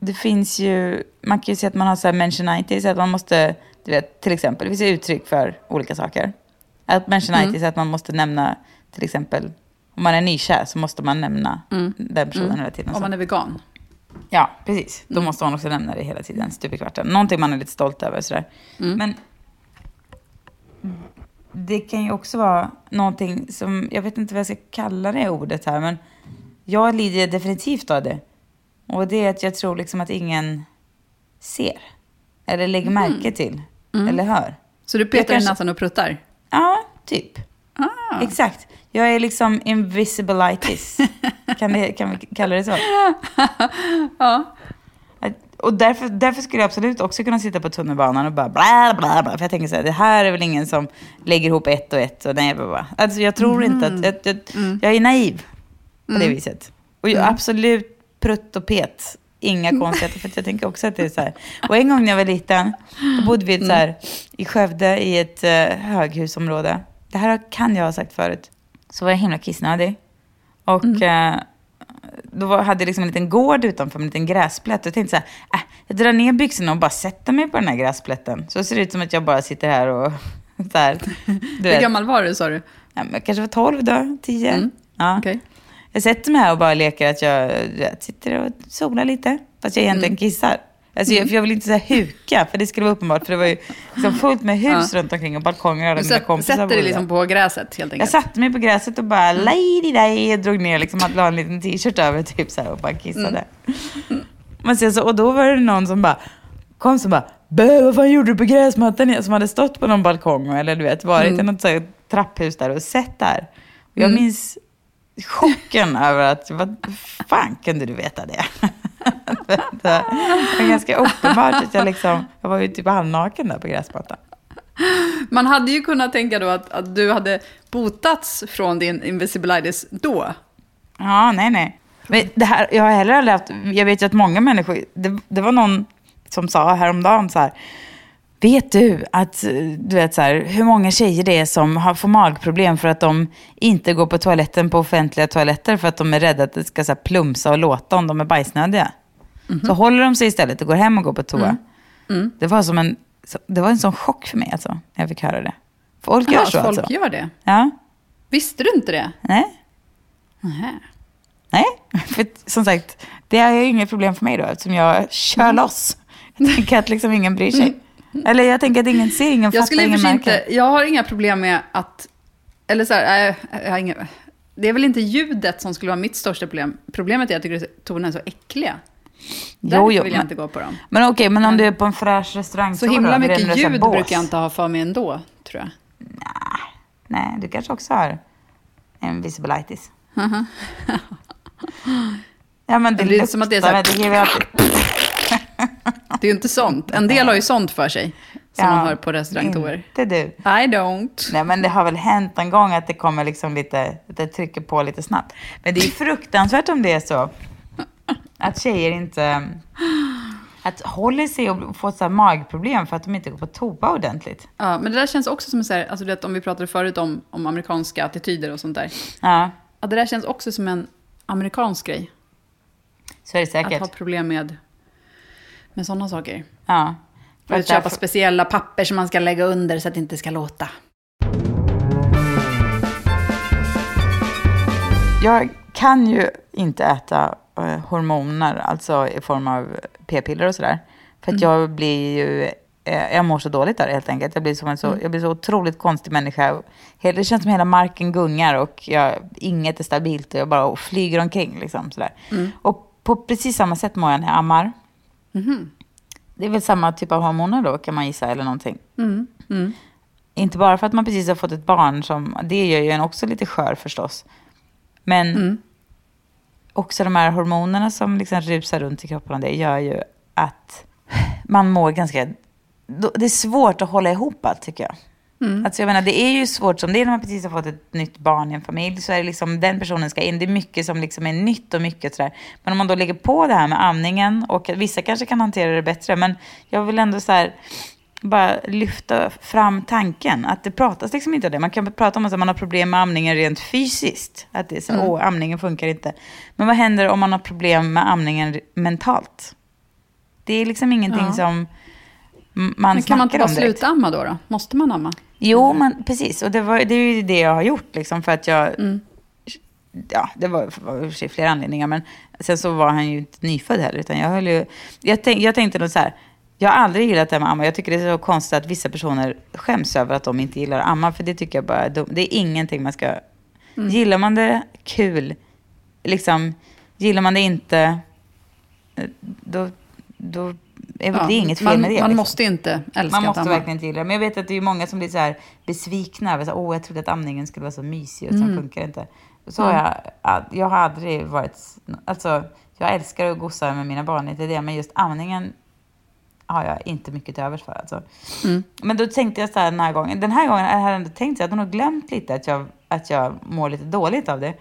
det finns ju, man kan ju säga att man har så här mentionitis, att man måste, du vet, till exempel, det finns ju uttryck för olika saker. Att mentionitis är att man måste nämna, till exempel, om man är nykär så måste man nämna den personen hela tiden. Om man är vegan. Ja, precis. Då måste man också nämna det hela tiden, stup i kvarten. Någonting man är lite stolt över. Sådär. Men det kan ju också vara någonting som, jag vet inte vad jag ska kalla det ordet här, men jag lider definitivt av det. Och det är att jag tror liksom att ingen ser. Eller lägger märke till. Eller hör. Så du Jag petar i näsan och pruttar? Ja, typ. Ah. Exakt. Jag är liksom invisibilitis. kan, det, kan vi kalla det så? Ja. Och därför, därför skulle jag absolut också kunna sitta på tunnelbanan och bara bla bla bla. För jag tänker så här, det här är väl ingen som lägger ihop ett och ett. Och nej, bla. Alltså jag tror inte att, jag, jag, jag är naiv på det viset. Och jag, absolut prutt och pet. Inga konstigheter, för jag tänker också att det är så här. Och en gång när jag var liten, då bodde vi så här, i Skövde i ett uh, höghusområde. Det här kan jag ha sagt förut. Så var jag himla kissnödig. Och eh, då var, hade jag liksom en liten gård utanför en liten gräsplätt. Och jag tänkte så här, äh, jag drar ner byxorna och bara sätter mig på den här gräsplätten. Så ser det ut som att jag bara sitter här och så här. Du Hur gammal var du, sa du? Ja, men jag kanske var 12 då, 10. Mm. Ja. Okej. Jag sätter mig här och bara leker att jag, vet, sitter och solar lite. Fast jag egentligen Mm. kissar. Alltså, jag, för jag vill inte säga huka, för det skulle vara uppenbart. För det var ju liksom fullt med hus runt omkring och balkonger. Och Du kompisar sätter dig liksom på gräset, helt Jag enkelt. satte mig på gräset och bara Mm. lady day och drog ner liksom att la en liten t-shirt över typ så här och bara kissade. Mm. Men sen så, och då var det någon som bara kom som bara Bö, vad fan gjorde du på gräsmattan? Som hade stått på någon balkong eller du vet varit Mm. i något så här trapphus där och sett där. Och jag minns chocken över att vad fan kunde du veta det? det var ganska uppenbart att jag liksom, jag var ju typ halvnaken där på gräsmattan. Man hade ju kunnat tänka då att, att du hade botats från din invisibilitis då. Ja, nej, nej. Men det här, jag har heller aldrig haft, jag vet ju att många människor, det, det var någon som sa häromdagen så här, vet du att, du vet så här, hur många tjejer det är som har, får magproblem för att de inte går på toaletten på offentliga toaletter för att de är rädda att det ska så här, plumsa och låta om de är bajsnödiga. Så håller de sig istället och går hem och går på toa. Det, var som en, det var en sån chock för mig alltså, när jag fick höra det. Folk gör Ja, så folk alltså. gör det. Ja, Visste du inte det? nej. Nähä. Nej, för som sagt, det är ju inget problem för mig då eftersom jag kör Mm. loss. Jag tänker att liksom ingen bryr sig. Eller jag tänker att ingen ser, ingen Jag fattar, ingen märker. inte, jag har inga problem med att, eller så här, äh, jag har inga, det är väl inte ljudet som skulle vara mitt största problem. Problemet är att jag tycker tonerna är så äckliga. Därför Jo, jo, vill jag men- inte gå på dem. Men okej, men om du är på en fräsch restaurang Så då, himla mycket så ljud brukar jag inte ha för mig ändå, tror jag. Nej, du kanske också har en visibilitis. ja, men det, Det blir som att det är så här- luktar, det. Det är ju inte sånt. En del har ju sånt för sig, som Ja, man hör på restaurangtorer. Inte du. I don't. Nej, men det har väl hänt en gång att det kommer liksom lite, att det trycker på lite snabbt. Men det är ju fruktansvärt om det är så att tjejer inte att håller sig och får så här magproblem för att de inte går på toa ordentligt. Ja, men det där känns också som så här, alltså du vet, om vi pratade förut om, om amerikanska attityder och sånt där. Ja, Ja, det där känns också som en amerikansk grej. så är det Att säkert. ha problem med, med sådana saker. Ja. För att köpa därför- speciella papper som man ska lägga under så att det inte ska låta. Jag kan ju inte äta eh, hormoner, alltså i form av p-piller och sådär. För att jag blir ju, eh, jag mår så dåligt där helt enkelt. Jag blir, som en så, jag blir så otroligt konstig människa. Det känns som hela marken gungar och jag, inget är stabilt och jag bara flyger omkring. Liksom, sådär. Och på precis samma sätt mår jag när jag ammar. Det är väl samma typ av hormoner då kan man gissa eller någonting. Inte bara för att man precis har fått ett barn, som, det gör ju en också lite skör förstås. Men också de här hormonerna som liksom rusar runt i kroppen, det gör ju att man mår ganska det är svårt att hålla ihop allt tycker jag. Mm. Alltså jag menar, det är ju svårt som det är när man precis har fått ett nytt barn i en familj. Så är det liksom, den personen ska in. Det är mycket som liksom är nytt och mycket sådär. Men om man då lägger på det här med amningen och vissa kanske kan hantera det bättre. Men jag vill ändå så här, bara lyfta fram tanken. Att det pratas liksom inte om det. Man kan prata om att man har problem med amningen rent fysiskt. Att det är så, Mm. åh, amningen funkar inte. Men vad händer om man har problem med amningen mentalt? Det är liksom ingenting Ja. som man Men kan man inte bara sluta amma då, då? Måste man amma? Jo, men precis. Och det, var, det är ju det jag har gjort. Liksom, för att jag... Ja, det var, var i och för sig flera anledningar. Men sen så var han ju inte nyfödd heller. Utan jag, höll ju, jag, tänk, jag tänkte nog så här. Jag har aldrig gillat det här med amma. Jag tycker det är så konstigt att vissa personer skäms över att de inte gillar att amma. För det tycker jag bara är dumt. Det är ingenting man ska... Gillar man det, kul. Liksom, gillar man det inte, eh, då, då är det inget fel man, med det. Man liksom. måste inte älska Man måste att amma. verkligen inte gilla det. Men jag vet att det är många som blir så här besvikna över så här, åh jag trodde att amningen skulle vara så mysig och sen Mm. funkar det inte. Så har jag, jag har aldrig varit, alltså jag älskar att gossa med mina barn, inte det, men just amningen har jag inte mycket till övers för. Alltså. Mm. Men då tänkte jag så här den här gången, den här gången har jag ändå tänkt här, jag har nog glömt lite att jag, att jag mår lite dåligt av det.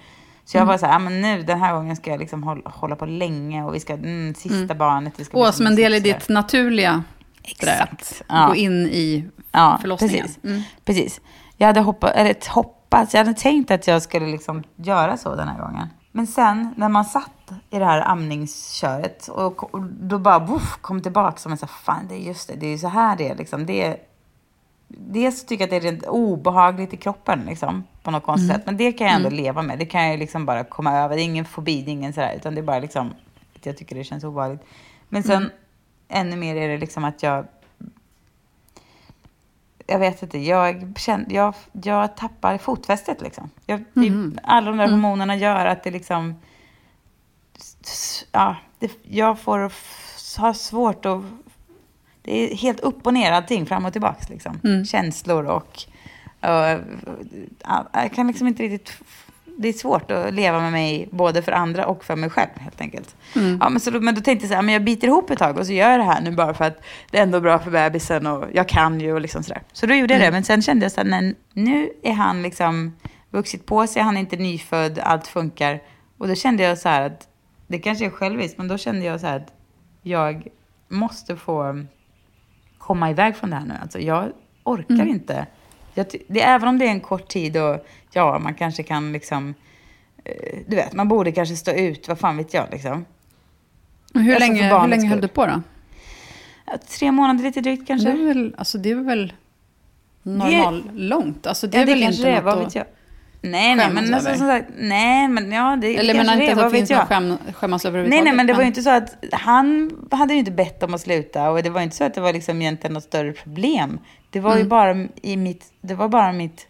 Så jag Mm. var så här, ja, men nu den här gången ska jag liksom hålla, hålla på länge och vi ska, mm, sista barnet. Det ska Åh, som en del i ditt naturliga Exakt. att Ja. gå in i Ja, förlossningen. precis. Mm. precis. Jag hade hoppat, eller hoppats, jag hade tänkt att jag skulle liksom göra så den här gången. Men sen när man satt i det här amningsköret och, och då bara woof, kom tillbaka som en så här, fan det är just det, det är ju så här det är liksom. Det är, dels tycker jag att det är rent obehagligt i kroppen liksom, på något konstigt sätt. Men det kan jag ändå leva med. Det kan jag liksom bara komma över. Det är ingen fobi, det är ingen sådär, utan det är bara liksom att jag tycker det känns obehagligt. Men sen ännu mer är det liksom att jag jag vet inte, jag, känner, jag, jag tappar fotfästet liksom. Jag, det, Alla de där hormonerna gör att det liksom... Ja, det, jag får ha svårt att... Det är helt upp och ner allting, fram och tillbaks liksom. Känslor och... ja, jag kan liksom inte riktigt... Det är svårt att leva med mig både för andra och för mig själv helt enkelt. Ja, men, så då, men då tänkte jag så här, men jag biter ihop ett tag och så gör jag det här nu bara för att det är ändå bra för bebisen och jag kan ju och liksom sådär. Så då gjorde jag det, men sen kände jag så här, nej, nu är han liksom vuxit på sig, han är inte nyfödd, allt funkar. Och då kände jag så här att, det kanske är själviskt, men då kände jag så här att jag måste få komma iväg från det här nu. Alltså jag orkar inte. Jag, det, även om det är en kort tid och ja, man kanske kan liksom, eh, du vet, man borde kanske stå ut, vad fan vet jag liksom. Hur Alltså, länge, hur länge höll du på då? Tre månader lite drygt kanske. Det är väl, alltså, det är väl normal långt? Alltså, det är det väl kanske inte det något vad vet jag. Nej, nej, men alltså, som sagt, nej, men ja, det Eller menar det inte är, att det finns jag. något skäm, skämmas Nej, överhuvudtaget. nej, men det var ju inte så att han hade ju inte bett om att sluta och det var inte så att det var liksom egentligen något större problem. Det var Mm. ju bara i mitt, det var bara mitt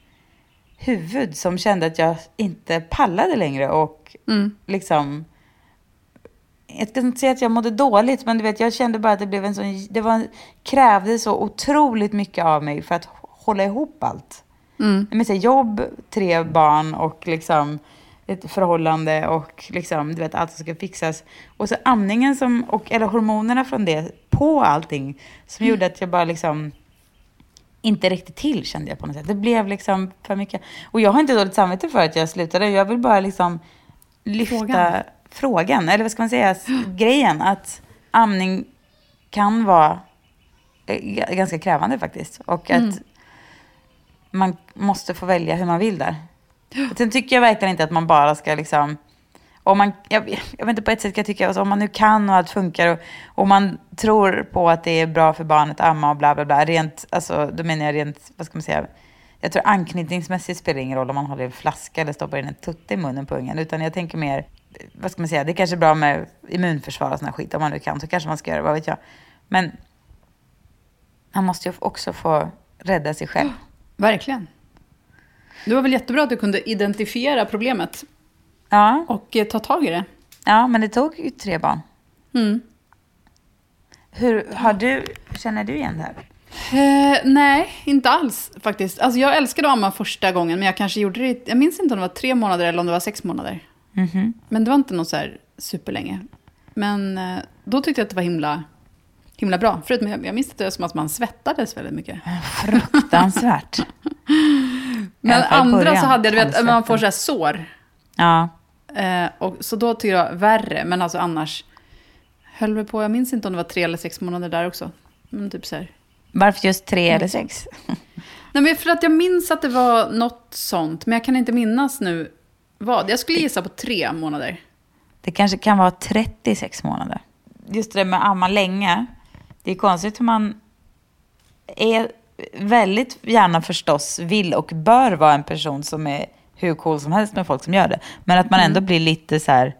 huvud som kände att jag inte pallade längre och Mm. liksom jag ska inte säga att jag mådde dåligt, men du vet, jag kände bara att det blev en sån, det var, krävde så otroligt mycket av mig för att hålla ihop allt. Mm. Men så här, jobb, tre barn och liksom ett förhållande och liksom, du vet, allt som ska fixas. Och så amningen som, och, eller hormonerna från det på allting som gjorde att jag bara liksom inte räckte till kände jag på något sätt. Det blev liksom för mycket. Och jag har inte dåligt samvete för att jag slutade. Jag vill bara liksom lyfta Frågan. frågan, eller vad ska man säga, grejen att amning kan vara eh, ganska krävande faktiskt. Och att man måste få välja hur man vill där. Sen tycker jag verkligen inte att man bara ska liksom... Om man, jag, jag vet inte, på ett sätt kan jag tycka alltså, om man nu kan och allt funkar och, och man tror på att det är bra för barnet att amma och bla bla bla. Rent, alltså, då menar jag rent, vad ska man säga? Jag tror anknytningsmässigt spelar det ingen roll om man håller en flaska eller stoppar in en tutte i munnen på ungen. Utan jag tänker mer, vad ska man säga, det är kanske är bra med immunförsvar och sådana skit. Om man nu kan så kanske man ska göra det, vad vet jag. Men man måste ju också få rädda sig själv. Verkligen. Det var väl jättebra att du kunde identifiera problemet Ja, och eh, ta tag i det. ja men det tog ju tre barn. Mm. Hur, har du, känner du igen det här? Eh, nej, inte alls faktiskt. Alltså, jag älskade att amma första gången, men jag kanske gjorde det Jag minns inte om det var tre månader eller om det var sex månader. Men det var inte något så här superlänge. Men eh, då tyckte jag att det var himla himla bra. Förutom jag, jag minns det som att man svettades väldigt mycket. Fruktansvärt. Men andra så hade jag, du vet, man får så här sår. Ja. Eh, och, så då tycker jag värre, men alltså annars höll vi på, jag minns inte om det var tre eller sex månader där också. Men typ så här. Varför just tre eller sex? Nej, men för att jag minns att det var något sånt, men jag kan inte minnas nu vad. Jag skulle gissa på tre månader. Det kanske kan vara 36 månader. Just det där med att amma länge. Det är konstigt hur man är väldigt gärna förstås vill och bör vara en person som är hur cool som helst med folk som gör det. Men att man ändå blir lite så här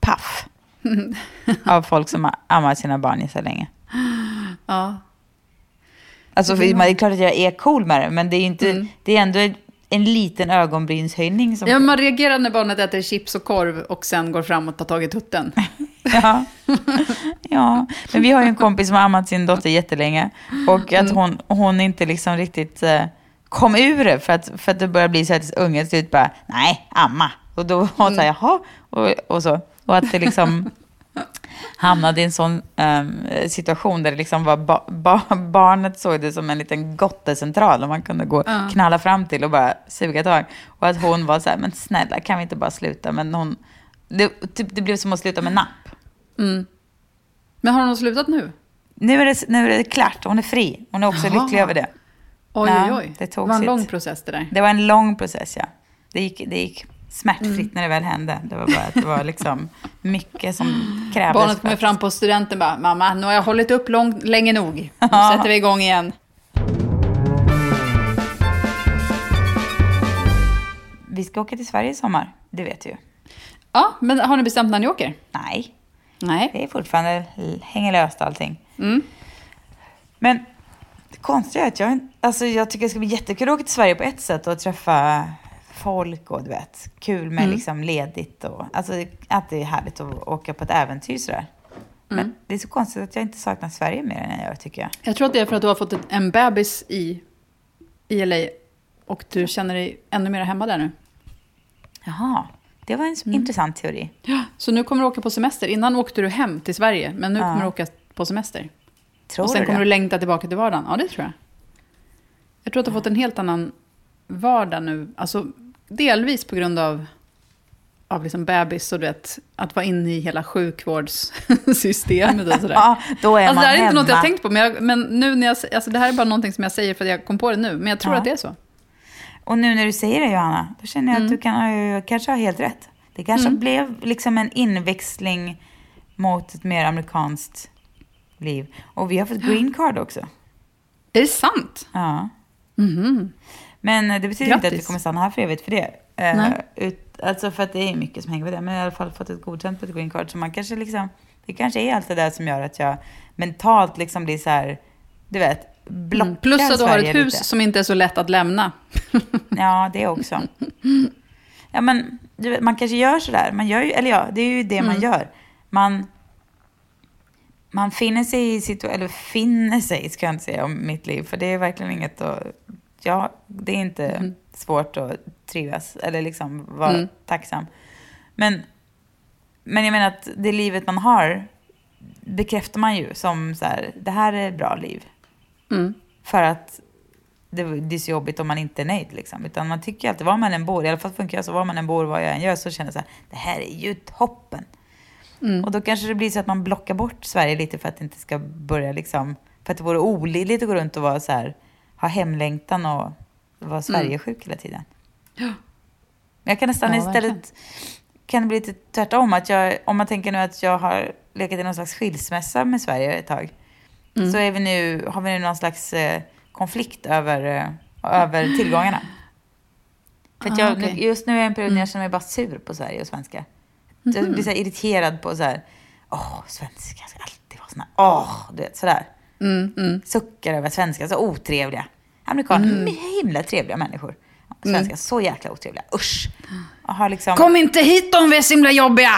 paff av folk som har ammat sina barn i så länge. Ja. Alltså, det är klart att jag är cool med det, men det är, inte, det är ändå en, en liten ögonbrynshöjning. Som ja, man reagerar när barnet äter chips och korv och sen går fram och tar tag i tutten. Ja. ja, men vi har ju en kompis som har ammat sin dotter jättelänge och att hon, hon inte liksom riktigt eh, kom ur det för att, för att det börjar bli så att ungen till slut bara, nej, amma. Och då var hon så här, jaha, och, och så. Och att det liksom hamnade i en sån ehm, situation där det liksom var ba, ba, barnet såg det som en liten gottecentral och man kunde gå knalla fram till och bara suga tag. Och att hon var så här, men snälla kan vi inte bara sluta? Men hon, det, typ, det blev som att sluta med napp. Men har hon slutat nu? Nu är, det, nu är det klart, hon är fri. Hon är också Jaha. lycklig över det. Oj, oj, oj. det tog var en sitt. lång process det där. Det var en lång process, ja. Det gick, det gick smärtfritt när det väl hände. Det var bara det var liksom mycket som krävdes. Barnet kommer fram på studenten bara, mamma, nu har jag hållit upp lång, länge nog. Nu sätter vi igång igen. Vi ska åka till Sverige i sommar, det vet du ju. Ja, men har ni bestämt när ni åker? Nej, Nej. det är fortfarande hänger löst allting. Mm. Men det konstiga är att jag, alltså jag tycker det ska bli jättekul att åka till Sverige på ett sätt och träffa folk och du vet, kul med liksom ledigt och alltså att det är härligt att åka på ett äventyr sådär. Men det är så konstigt att jag inte saknar Sverige mer än jag gör tycker jag. Jag tror att det är för att du har fått en bebis i, i LA och du känner dig ännu mer hemma där nu. Jaha, det var en intressant teori. Ja, så nu kommer du åka på semester. Innan åkte du hem till Sverige, men nu Ja. kommer du åka på semester. Tror och sen du kommer det? du längta tillbaka till vardagen. Ja, det tror jag. Jag tror att du har fått en helt annan vardag nu. Alltså, delvis på grund av, av liksom bebis och du vet, att vara inne i hela sjukvårdssystemet och sådär. Ja, då är alltså, man det här är inte hemma. något jag har tänkt på, men, jag, men nu när jag, alltså, det här är bara någonting som jag säger för att jag kom på det nu. Men jag tror Ja. att det är så. Och nu när du säger det Johanna, då känner jag Mm. att du kan, kanske har helt rätt. Det kanske blev liksom en inväxling mot ett mer amerikanskt liv. Och vi har fått green card också. Är det sant? Ja. Mhm. Men eh, det betyder inte att vi Grattis. kommer stanna här för evigt för det. Eh, Nej. ut, alltså för att det är mycket som hänger med det. Men jag har i alla fall fått ett godkänt på ett green card. Så man kanske liksom, det kanske är allt det där som gör att jag mentalt liksom blir så här, du vet, blockar Mm. Plus att du har ett hus lite. som inte är så lätt att lämna. Ja, det också. Ja, men vet, man kanske gör sådär. Man gör ju, eller ja, det är ju det man gör. Man, man finner sig i situationen, eller finner sig ska jag inte säga om mitt liv, för det är verkligen inget att, ja, det är inte svårt att trivas eller liksom vara Mm. tacksam. Men, men jag menar att det livet man har bekräftar man ju som så här, det här är ett bra liv. Mm. För att det, det är så jobbigt om man inte är nöjd. Liksom. Utan man tycker alltid, var man än bor, i alla fall funkar jag så, var man än bor, vad jag än gör, så känner jag så här, det här är ju toppen. Och då kanske det blir så att man blockar bort Sverige lite för att det inte ska börja liksom, för att det vore olidligt att gå runt och vara så här, ha hemlängtan och vara Sverigesjuk hela tiden. Men jag kan nästan Ja, istället, kan det bli lite tvärtom, att jag, om man tänker nu att jag har legat i någon slags skilsmässa med Sverige ett tag, så är vi nu, har vi nu någon slags eh, konflikt över, eh, över tillgångarna. För Ah, jag, okej. nu- just nu är jag i en period när jag känner mig bara sur på Sverige och svenska. Jag blir så irriterad på så här, åh, svenska ska alltid vara såna, åh, du vet sådär. Mm, mm. Suckar över svenska, så otrevliga. Amerikaner, himla trevliga människor. Svenskar, så jäkla otrevliga, usch. Liksom, Kom inte hit om vi är så himla jobbiga!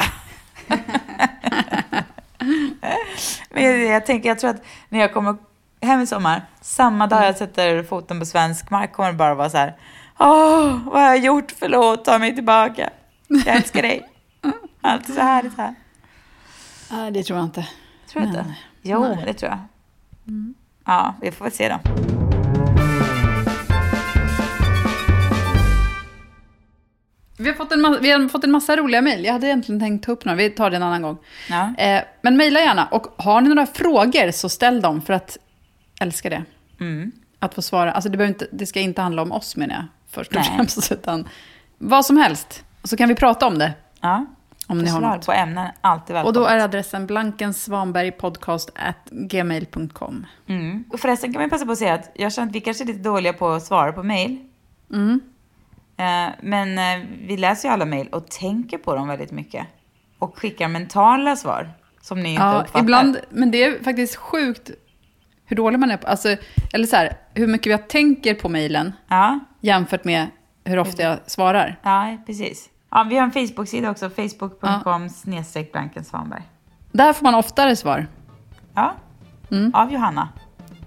Men jag, jag, tänker, jag tror att när jag kommer hem i sommar, samma dag jag sätter foten på svensk mark kommer det bara vara så här. Åh, vad har jag gjort? Förlåt, ta mig tillbaka. Jag älskar dig. Allt är så härligt här. Nej, det tror jag inte. Tror du inte? Jo, det tror jag. Ja, vi får väl se då. Vi har, fått en ma- vi har fått en massa roliga mejl. Jag hade egentligen tänkt ta upp några. Vi tar det en annan gång. Ja. Eh, men mejla gärna. Och har ni några frågor så ställ dem. För att älska det. Mm. Att få svara. Alltså det, inte, det ska inte handla om oss menar jag. Först och främst. Utan vad som helst. Och så kan vi prata om det. Ja. Om ni har något. på ämnen, alltid Och välkommet. då är adressen blankensvanbergpodcast.gmail.com. Mm. Och förresten kan man passa på att säga att jag känner att vi kanske är lite dåliga på att svara på mejl. Mm. Eh, men eh, vi läser ju alla mejl och tänker på dem väldigt mycket. Och skickar mentala svar som ni inte Ja, uppfattar. ibland, men det är faktiskt sjukt hur dålig man är på, alltså, eller så här, hur mycket jag tänker på mejlen Ja, jämfört med hur ofta jag svarar. ja precis. Ja, vi har en Facebook-sida också, facebook.com snedstreck Blanken Svanberg. Där får man oftare svar. Ja, Mm. av Johanna.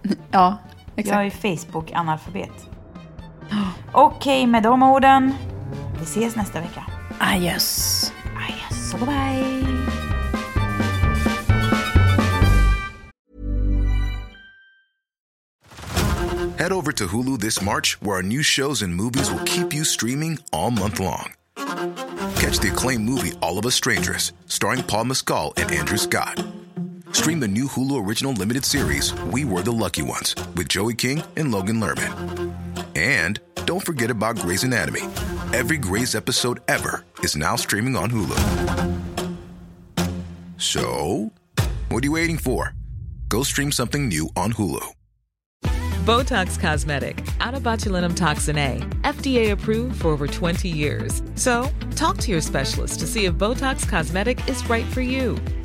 Ja, Jag exakt. är ju Facebook-analfabet. Okej, med de orden. Vi ses nästa vecka. Adjöss. Adjöss och bye. Head over to Hulu this March, where our new shows and movies will keep you streaming all month long. Catch the acclaimed movie All of Us Strangers, starring Paul Mescal and Andrew Scott. Stream the new Hulu original limited series We Were the Lucky Ones with Joey King and Logan Lerman. And don't forget about Grey's Anatomy. Every Grey's episode ever is now streaming on Hulu. So, what are you waiting for? Go stream something new on Hulu. Botox Cosmetic, out of botulinum toxin A, FDA approved for over 20 years. So, talk to your specialist to see if Botox Cosmetic is right for you.